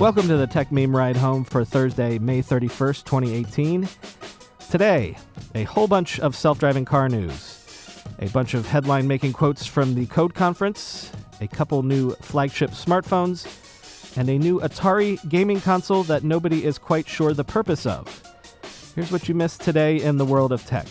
Welcome to the Techmeme Ride Home for Thursday, May 31st, 2018. Today, a whole bunch of self driving car news, a bunch of headline making quotes from the Code Conference, a couple new flagship smartphones, and a new Atari gaming console that nobody is quite sure the purpose of. Here's what you missed today in the world of tech.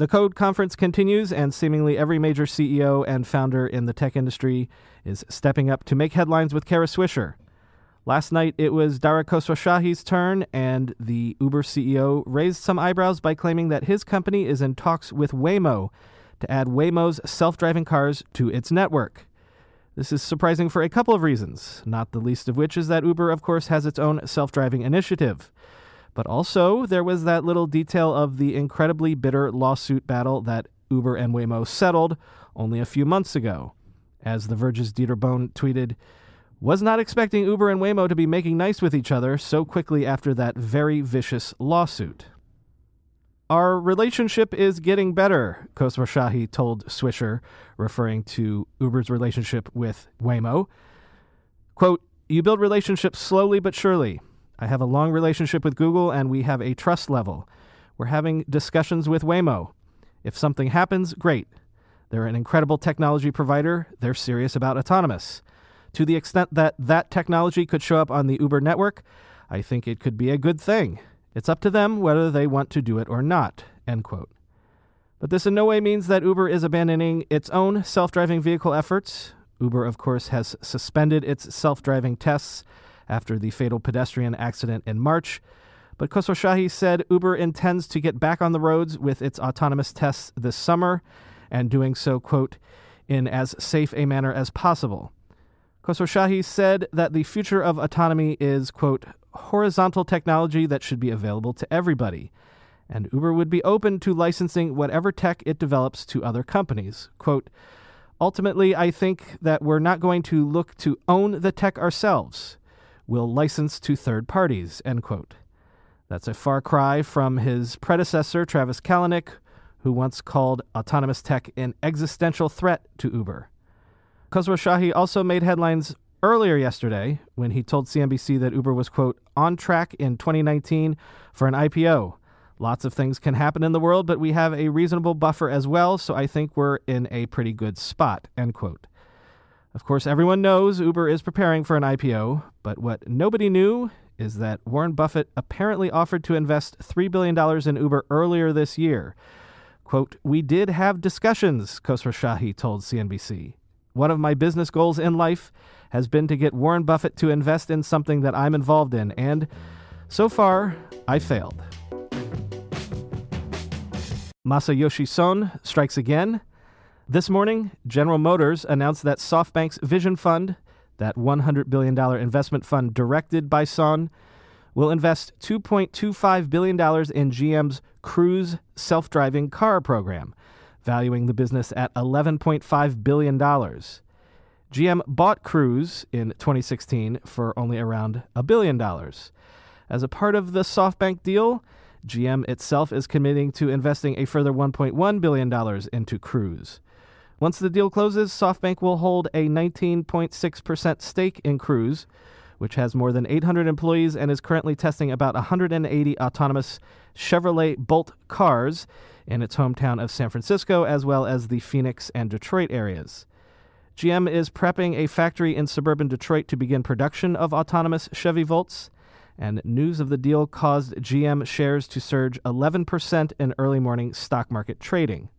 The Code Conference continues, and seemingly every major CEO and founder in the tech industry is stepping up to make headlines with Kara Swisher. Last night, it was Dara Khosrowshahi's turn, and the Uber CEO raised some eyebrows by claiming that his company is in talks with Waymo to add Waymo's self driving cars to its network. This is surprising for a couple of reasons, not the least of which is that Uber, of course, has its own self driving initiative. But also, there was that little detail of the incredibly bitter lawsuit battle that Uber and Waymo settled only a few months ago. As The Verge's Dieter Bohn tweeted, was not expecting Uber and Waymo to be making nice with each other so quickly after that very vicious lawsuit. Our relationship is getting better, Khosrowshahi told Swisher, referring to Uber's relationship with Waymo. Quote, You build relationships slowly but surely. I have a long relationship with Google and we have a trust level. We're having discussions with Waymo. If something happens, great. They're an incredible technology provider. They're serious about autonomous. To the extent that that technology could show up on the Uber network, I think it could be a good thing. It's up to them whether they want to do it or not. End quote. But this in no way means that Uber is abandoning its own self driving vehicle efforts. Uber, of course, has suspended its self driving tests after the fatal pedestrian accident in March. But Khosrowshahi said Uber intends to get back on the roads with its autonomous tests this summer and doing so, quote, in as safe a manner as possible. Khosrowshahi said that the future of autonomy is, quote, horizontal technology that should be available to everybody. And Uber would be open to licensing whatever tech it develops to other companies. Quote, ultimately, I think that we're not going to look to own the tech ourselves will license to third parties, end quote. That's a far cry from his predecessor, Travis Kalanick, who once called autonomous tech an existential threat to Uber. Khosrowshahi also made headlines earlier yesterday when he told CNBC that Uber was, quote, on track in 2019 for an IPO. Lots of things can happen in the world, but we have a reasonable buffer as well, so I think we're in a pretty good spot, end quote. Of course, everyone knows Uber is preparing for an IPO, but what nobody knew is that Warren Buffett apparently offered to invest $3 billion in Uber earlier this year. Quote, We did have discussions, Khosrowshahi told CNBC. One of my business goals in life has been to get Warren Buffett to invest in something that I'm involved in, and so far, I failed. Masayoshi Son strikes again. This morning, General Motors announced that SoftBank's Vision Fund, that $100 billion investment fund directed by Son, will invest $2.25 billion in GM's Cruise self driving car program, valuing the business at $11.5 billion. GM bought Cruise in 2016 for only around a billion dollars. As a part of the SoftBank deal, GM itself is committing to investing a further $1.1 billion into Cruise. Once the deal closes, SoftBank will hold a 19.6% stake in Cruise, which has more than 800 employees and is currently testing about 180 autonomous Chevrolet Bolt cars in its hometown of San Francisco, as well as the Phoenix and Detroit areas. GM is prepping a factory in suburban Detroit to begin production of autonomous Chevy Bolts, and news of the deal caused GM shares to surge 11% in early morning stock market trading.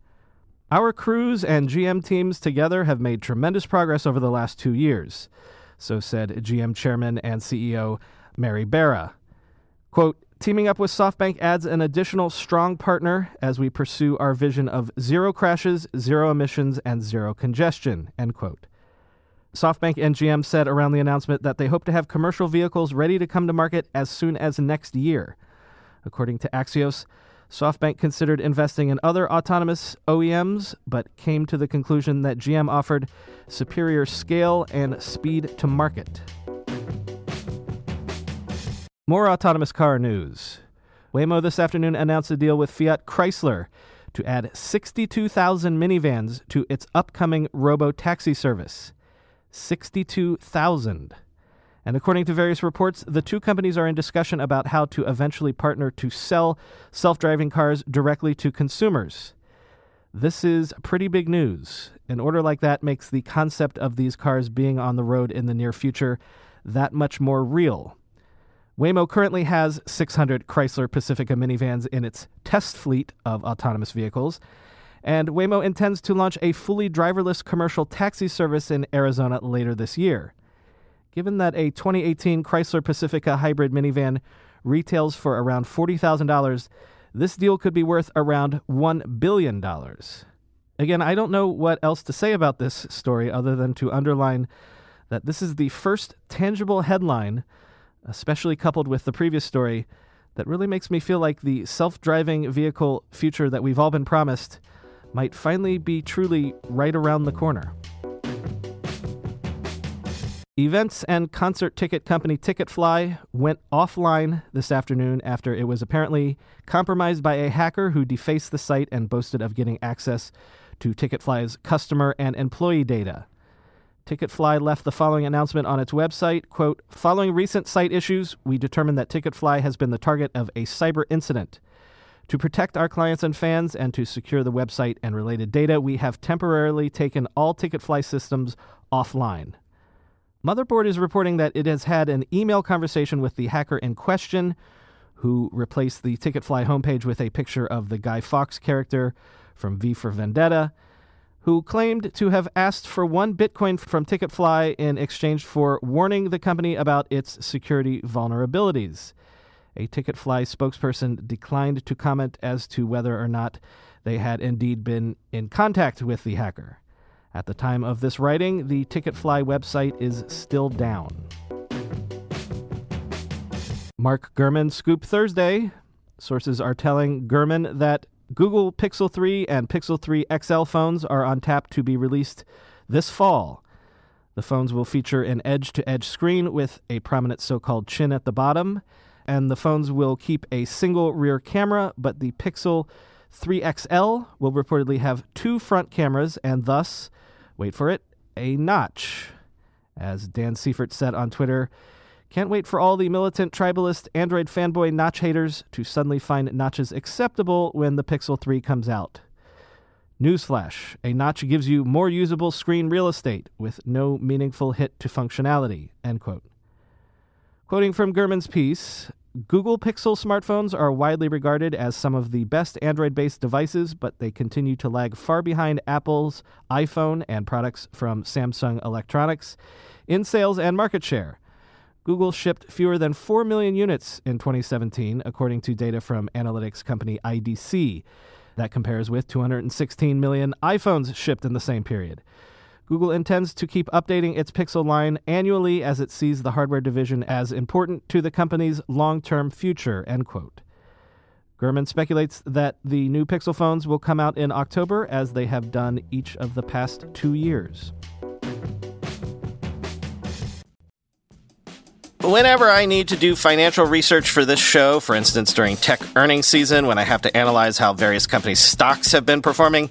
Our Cruise and GM teams together have made tremendous progress over the last two years, so said GM chairman and CEO Mary Barra. Quote, Teaming up with SoftBank adds an additional strong partner as we pursue our vision of zero crashes, zero emissions, and zero congestion. End quote. SoftBank and GM said around the announcement that they hope to have commercial vehicles ready to come to market as soon as next year. According to Axios, SoftBank considered investing in other autonomous OEMs, but came to the conclusion that GM offered superior scale and speed to market. More autonomous car news. Waymo this afternoon announced a deal with Fiat Chrysler to add 62,000 minivans to its upcoming robo taxi service. 62,000. And according to various reports, the two companies are in discussion about how to eventually partner to sell self driving cars directly to consumers. This is pretty big news. An order like that makes the concept of these cars being on the road in the near future that much more real. Waymo currently has 600 Chrysler Pacifica minivans in its test fleet of autonomous vehicles, and Waymo intends to launch a fully driverless commercial taxi service in Arizona later this year. Given that a 2018 Chrysler Pacifica hybrid minivan retails for around $40,000, this deal could be worth around $1 billion. Again, I don't know what else to say about this story other than to underline that this is the first tangible headline especially coupled with the previous story, that really makes me feel like the self driving vehicle future that we've all been promised might finally be truly right around the corner. Events and concert ticket company Ticketfly went offline this afternoon after it was apparently compromised by a hacker who defaced the site and boasted of getting access to Ticketfly's customer and employee data. Ticketfly left the following announcement on its website quote, Following recent site issues, we determined that Ticketfly has been the target of a cyber incident. To protect our clients and fans and to secure the website and related data, we have temporarily taken all Ticketfly systems offline. Motherboard is reporting that it has had an email conversation with the hacker in question, who replaced the Ticketfly homepage with a picture of the Guy Fawkes character from V for Vendetta who claimed to have asked for one Bitcoin from Ticketfly in exchange for warning the company about its security vulnerabilities. A Ticketfly spokesperson declined to comment as to whether or not they had indeed been in contact with the hacker. At the time of this writing, the Ticketfly website is still down. Mark Gurman Scoop Thursday. Sources are telling Gurman that Google Pixel 3 and Pixel 3 XL phones are on tap to be released this fall. The phones will feature an edge to edge screen with a prominent so called chin at the bottom, and the phones will keep a single rear camera, but the Pixel 3 XL will reportedly have two front cameras and thus, wait for it, a notch. As Dan Seifert said on Twitter, can't wait for all the militant tribalist Android fanboy notch haters to suddenly find notches acceptable when the Pixel 3 comes out. Newsflash a notch gives you more usable screen real estate with no meaningful hit to functionality. End quote. Quoting from Gurman's piece, Google Pixel smartphones are widely regarded as some of the best Android based devices, but they continue to lag far behind Apple's iPhone and products from Samsung Electronics in sales and market share. Google shipped fewer than 4 million units in 2017, according to data from analytics company IDC. That compares with 216 million iPhones shipped in the same period. Google intends to keep updating its Pixel line annually as it sees the hardware division as important to the company's long-term future, end quote. Gurman speculates that the new Pixel phones will come out in October as they have done each of the past two years. Whenever I need to do financial research for this show, for instance during tech earnings season when I have to analyze how various companies' stocks have been performing,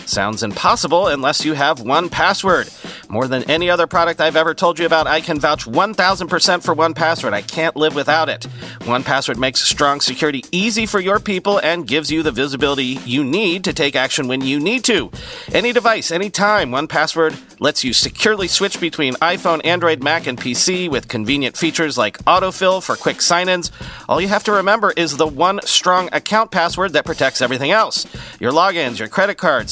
Sounds impossible unless you have 1Password. More than any other product I've ever told you about, I can vouch 1000% for 1Password. I can't live without it. 1Password makes strong security easy for your people and gives you the visibility you need to take action when you need to. Any device, anytime, 1Password lets you securely switch between iPhone, Android, Mac, and PC with convenient features like autofill for quick sign ins. All you have to remember is the one strong account password that protects everything else your logins, your credit cards,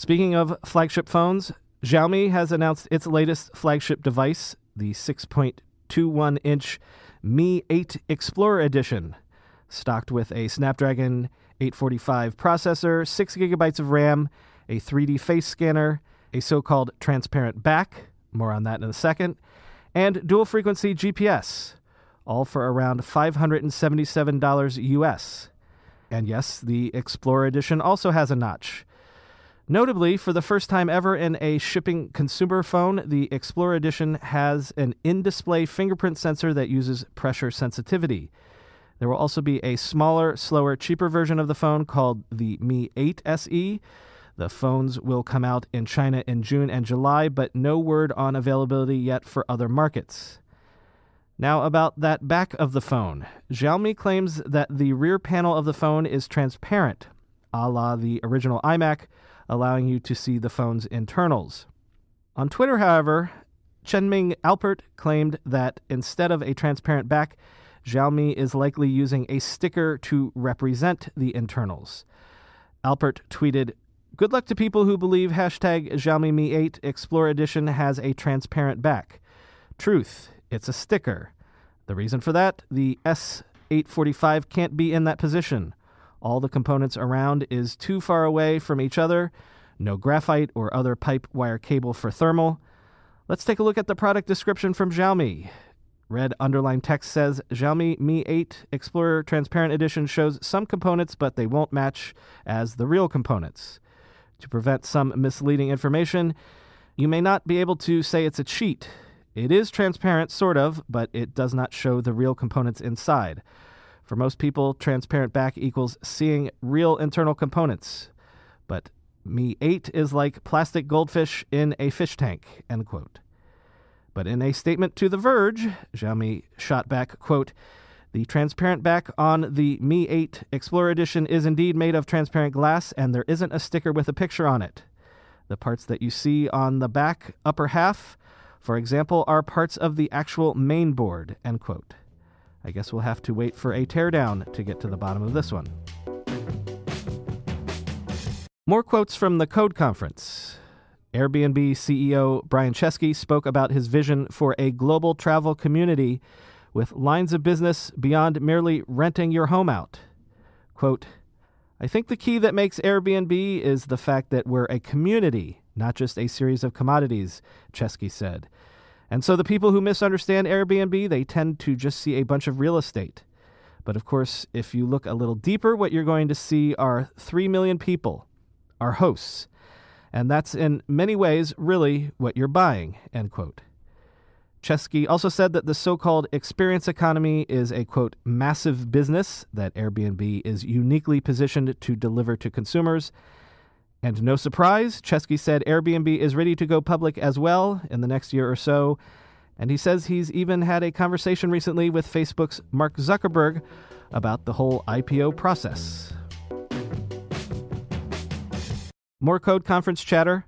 Speaking of flagship phones, Xiaomi has announced its latest flagship device, the 6.21 inch Mi 8 Explorer Edition, stocked with a Snapdragon 845 processor, 6 gigabytes of RAM, a 3D face scanner, a so called transparent back, more on that in a second, and dual frequency GPS, all for around $577 US. And yes, the Explorer Edition also has a notch. Notably, for the first time ever in a shipping consumer phone, the Explorer Edition has an in display fingerprint sensor that uses pressure sensitivity. There will also be a smaller, slower, cheaper version of the phone called the Mi 8 SE. The phones will come out in China in June and July, but no word on availability yet for other markets. Now, about that back of the phone. Xiaomi claims that the rear panel of the phone is transparent, a la the original iMac allowing you to see the phone's internals. On Twitter, however, Chengming Alpert claimed that instead of a transparent back, Xiaomi is likely using a sticker to represent the internals. Alpert tweeted, Good luck to people who believe hashtag Xiaomi Mi 8 Explorer Edition has a transparent back. Truth, it's a sticker. The reason for that, the S845 can't be in that position. All the components around is too far away from each other, no graphite or other pipe wire cable for thermal. Let's take a look at the product description from Xiaomi. Red underlined text says Xiaomi Mi 8 Explorer Transparent Edition shows some components, but they won't match as the real components. To prevent some misleading information, you may not be able to say it's a cheat. It is transparent, sort of, but it does not show the real components inside. For most people, transparent back equals seeing real internal components. But Mi 8 is like plastic goldfish in a fish tank, end quote. But in a statement to The Verge, Xiaomi shot back, quote, the transparent back on the Mi 8 Explorer Edition is indeed made of transparent glass, and there isn't a sticker with a picture on it. The parts that you see on the back upper half, for example, are parts of the actual main board, end quote. I guess we'll have to wait for a teardown to get to the bottom of this one. More quotes from the Code Conference. Airbnb CEO Brian Chesky spoke about his vision for a global travel community with lines of business beyond merely renting your home out. Quote, I think the key that makes Airbnb is the fact that we're a community, not just a series of commodities, Chesky said. And so the people who misunderstand Airbnb, they tend to just see a bunch of real estate. But of course, if you look a little deeper, what you're going to see are 3 million people, our hosts. And that's in many ways really what you're buying, end quote. Chesky also said that the so called experience economy is a quote, massive business that Airbnb is uniquely positioned to deliver to consumers. And no surprise, Chesky said Airbnb is ready to go public as well in the next year or so. And he says he's even had a conversation recently with Facebook's Mark Zuckerberg about the whole IPO process. More Code Conference chatter.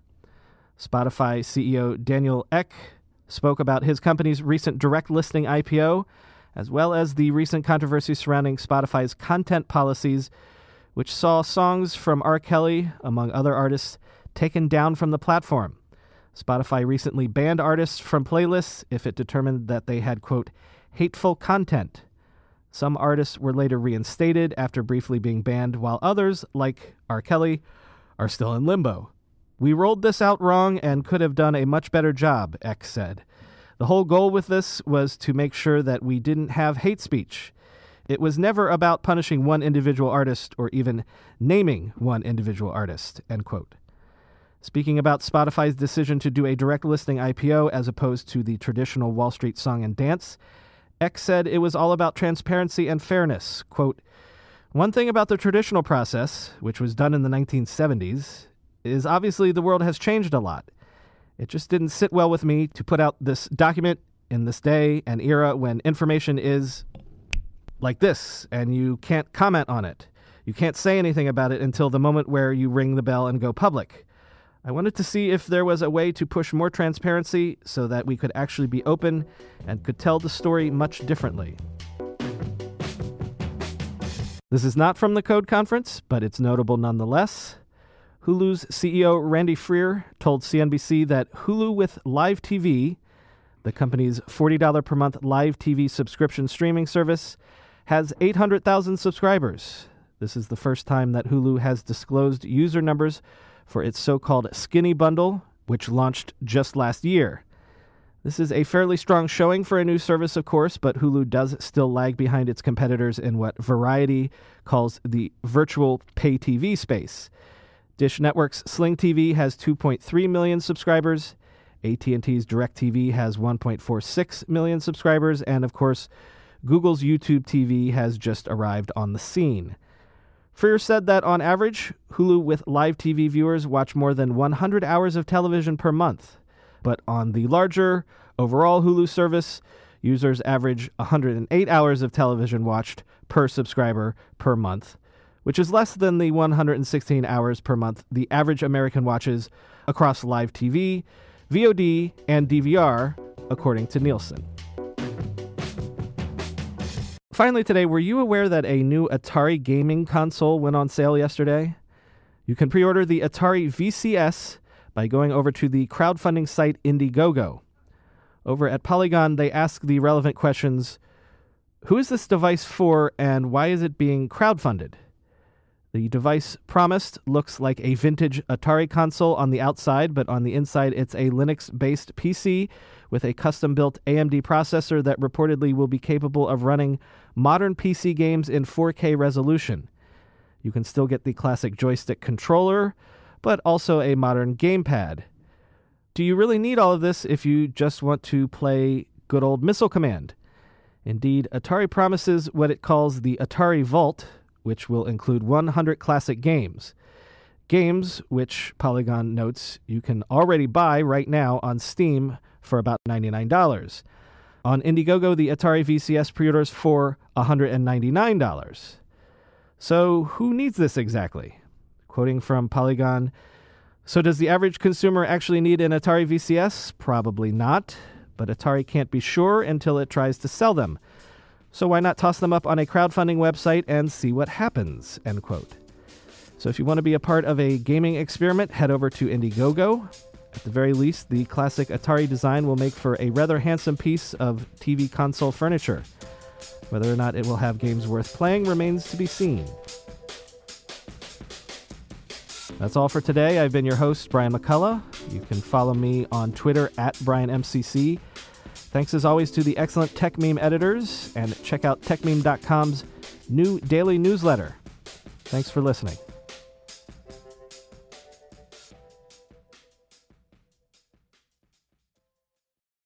Spotify CEO Daniel Ek spoke about his company's recent direct listing IPO, as well as the recent controversy surrounding Spotify's content policies, which saw songs from R. Kelly, among other artists, taken down from the platform. Spotify recently banned artists from playlists if it determined that they had, quote, hateful content. Some artists were later reinstated after briefly being banned, while others, like R. Kelly, are still in limbo. We rolled this out wrong and could have done a much better job, Ek said. The whole goal with this was to make sure that we didn't have hate speech. It was never about punishing one individual artist or even naming one individual artist, end quote. Speaking about Spotify's decision to do a direct listing IPO as opposed to the traditional Wall Street song and dance, Ek said it was all about transparency and fairness. Quote, One thing about the traditional process, which was done in the 1970s, is obviously the world has changed a lot. It just didn't sit well with me to put out this document in this day and era when information is like this and you can't comment on it. You can't say anything about it until the moment where you ring the bell and go public. I wanted to see if there was a way to push more transparency so that we could actually be open and could tell the story much differently. This is not from the Code Conference, but it's notable nonetheless. Hulu's CEO Randy Freer told CNBC that Hulu with Live TV, the company's $40 per month live TV subscription streaming service, has 800,000 subscribers. This is the first time that Hulu has disclosed user numbers for its so called Skinny Bundle, which launched just last year. This is a fairly strong showing for a new service, of course, but Hulu does still lag behind its competitors in what Variety calls the virtual pay TV space. Dish Network's Sling TV has 2.3 million subscribers. AT&T's DirecTV has 1.46 million subscribers, and of course, Google's YouTube TV has just arrived on the scene. Freer said that on average, Hulu with live TV viewers watch more than 100 hours of television per month. But on the larger, overall Hulu service, users average 108 hours of television watched per subscriber per month, which is less than the 116 hours per month the average American watches across live TV, VOD, and DVR, according to Nielsen. Finally, today, were you aware that a new Atari gaming console went on sale yesterday? You can pre order the Atari VCS by going over to the crowdfunding site Indiegogo. Over at Polygon, they ask the relevant questions Who is this device for, and why is it being crowdfunded? The device promised looks like a vintage Atari console on the outside, but on the inside, it's a Linux based PC with a custom built AMD processor that reportedly will be capable of running modern PC games in 4K resolution. You can still get the classic joystick controller, but also a modern gamepad. Do you really need all of this if you just want to play good old Missile Command? Indeed, Atari promises what it calls the Atari Vault, which will include 100 classic games. Games which Polygon notes you can already buy right now on Steam for about $99. On Indiegogo, the Atari VCS pre orders for $199. So, who needs this exactly? Quoting from Polygon So, does the average consumer actually need an Atari VCS? Probably not, but Atari can't be sure until it tries to sell them. So why not toss them up on a crowdfunding website and see what happens? End quote. So if you want to be a part of a gaming experiment, head over to Indiegogo. At the very least, the classic Atari design will make for a rather handsome piece of TV console furniture. Whether or not it will have games worth playing remains to be seen. That's all for today. I've been your host, Brian McCullough. You can follow me on Twitter at BrianMCC. Thanks as always to the excellent Techmeme editors, and check out techmeme.com's new daily newsletter. Thanks for listening.